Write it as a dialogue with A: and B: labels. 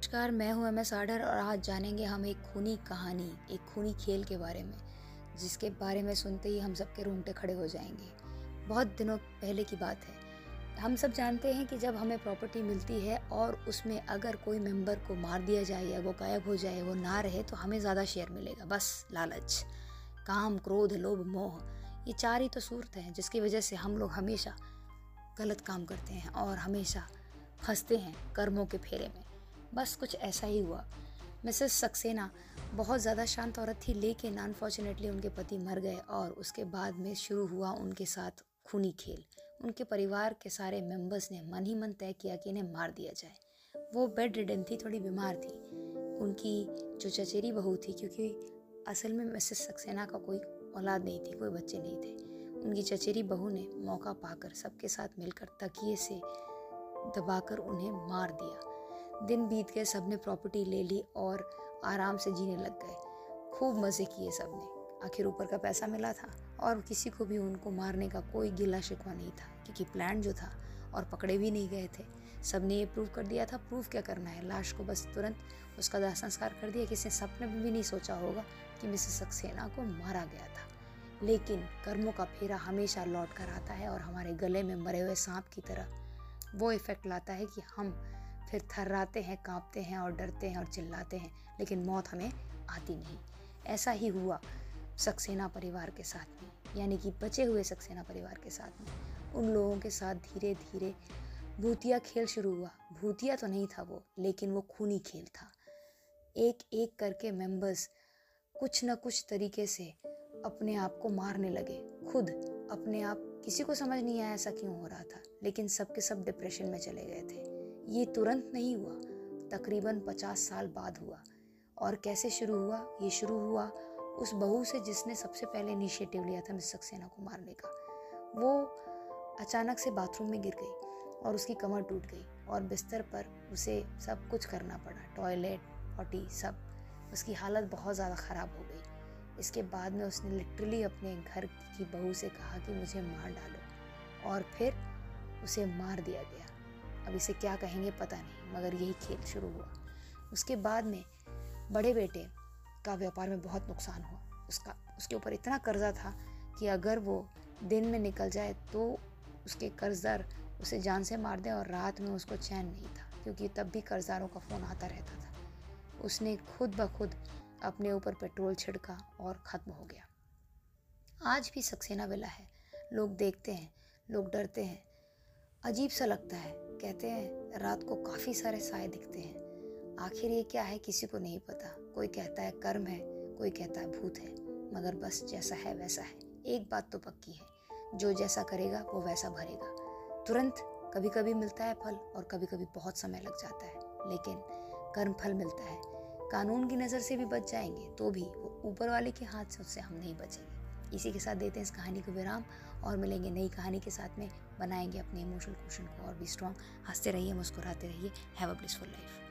A: नमस्कार, मैं हूँ एम एस आडर और आज जानेंगे हम एक खूनी कहानी, एक खूनी खेल के बारे में, जिसके बारे में सुनते ही हम सबके रोंगटे खड़े हो जाएँगे। बहुत दिनों पहले की बात है। हम सब जानते हैं कि जब हमें प्रॉपर्टी मिलती है और उसमें अगर कोई मेंबर को मार दिया जाए या वो गायब हो जाए, वो ना रहे तो हमें ज़्यादा शेयर मिलेगा। बस, लालच, काम, क्रोध, लोभ, मोह, ये चार ही तो सूरत हैं, जिसकी वजह से हम लोग हमेशा गलत काम करते हैं और हमेशा फंसते हैं कर्मों के फेरे में। बस कुछ ऐसा ही हुआ। मिसेस सक्सेना बहुत ज़्यादा शांत औरत थी, लेकिन अनफॉर्चुनेटली उनके पति मर गए और उसके बाद में शुरू हुआ उनके साथ खूनी खेल। उनके परिवार के सारे मेंबर्स ने मन ही मन तय किया कि इन्हें मार दिया जाए। वो बेड रिडन थी, थोड़ी बीमार थी। उनकी जो चचेरी बहू थी, क्योंकि असल में मिसेस सक्सेना का कोई औलाद नहीं थी, कोई बच्चे नहीं थे। उनकी चचेरी बहू ने मौका पाकर सबके साथ मिलकर तकिए से दबाकर उन्हें मार दिया। दिन बीत गए सबने प्रॉपर्टी ले ली और आराम से जीने लग गए। खूब मज़े किए सबने आखिर ऊपर का पैसा मिला था और किसी को भी उनको मारने का कोई गिला शिकवा नहीं था, क्योंकि प्लान जो था और पकड़े भी नहीं गए थे। सबने ये प्रूव कर दिया था प्रूव क्या करना है? लाश को बस तुरंत उसका दाह संस्कार कर दिया। किसी सपने में भी नहीं सोचा होगा कि मिसेस सक्सेना को मारा गया था। लेकिन कर्मों का फेरा हमेशा लौट कर आता है और हमारे गले में मरे हुए सांप की तरह वो इफ़ेक्ट लाता है कि हम फिर थर्राते हैं, कांपते हैं और डरते हैं और चिल्लाते हैं, लेकिन मौत हमें आती नहीं। ऐसा ही हुआ सक्सेना परिवार के साथ में, यानी कि बचे हुए सक्सेना परिवार के साथ में। उन लोगों के साथ धीरे धीरे भूतिया खेल शुरू हुआ। भूतिया तो नहीं था वो, लेकिन वो खूनी खेल था। एक एक करके मेंबर्स कुछ न कुछ तरीके से अपने आप को मारने लगे। खुद अपने आप, किसी को समझ नहीं आया ऐसा क्यों हो रहा था, लेकिन सबके सब डिप्रेशन में चले गए थे। ये तुरंत नहीं हुआ। तकरीबन पचास साल बाद हुआ। और कैसे शुरू हुआ? ये शुरू हुआ उस बहू से जिसने सबसे पहले इनिशिएटिव लिया था मिस सक्सेना को मारने का। वो अचानक से बाथरूम में गिर गई और उसकी कमर टूट गई और बिस्तर पर उसे सब कुछ करना पड़ा। टॉयलेट पॉटी सब। उसकी हालत बहुत ज़्यादा ख़राब हो गई। इसके बाद में उसने लिटरली अपने घर की बहू से कहा कि मुझे मार डालो। और फिर उसे मार दिया गया। अब इसे क्या कहेंगे पता नहीं, मगर यही खेल शुरू हुआ। उसके बाद में बड़े बेटे का व्यापार में बहुत नुकसान हुआ। उसका, उसके ऊपर इतना कर्जा था कि अगर वो दिन में निकल जाए तो उसके कर्जदार उसे जान से मार दें और रात में उसको चैन नहीं था, क्योंकि तब भी कर्जदारों का फ़ोन आता रहता था। उसने खुद ब खुद अपने ऊपर पेट्रोल छिड़का और ख़त्म हो गया। आज भी सक्सेना विला है। लोग देखते हैं, लोग डरते हैं। अजीब सा लगता है कहते हैं, रात को काफ़ी सारे साए दिखते हैं। आखिर ये क्या है, किसी को नहीं पता। कोई कहता है कर्म है, कोई कहता है भूत है, मगर बस जैसा है वैसा है। एक बात तो पक्की है, जो जैसा करेगा, वो वैसा भरेगा। तुरंत कभी कभी मिलता है फल और कभी कभी बहुत समय लग जाता है, लेकिन कर्म फल मिलता है। कानून की नज़र से भी बच जाएँगे तो भी वो ऊपर वाले के हाथ से उससे हम नहीं बचेंगे। इसी के साथ देते हैं इस कहानी को विराम और मिलेंगे नई कहानी के साथ में। बनाएँगे अपने इमोशनल क्वेश्चन को और भी स्ट्रॉन्ग हँसते रहिए, मुस्कुराते रहिए। Have a blissful life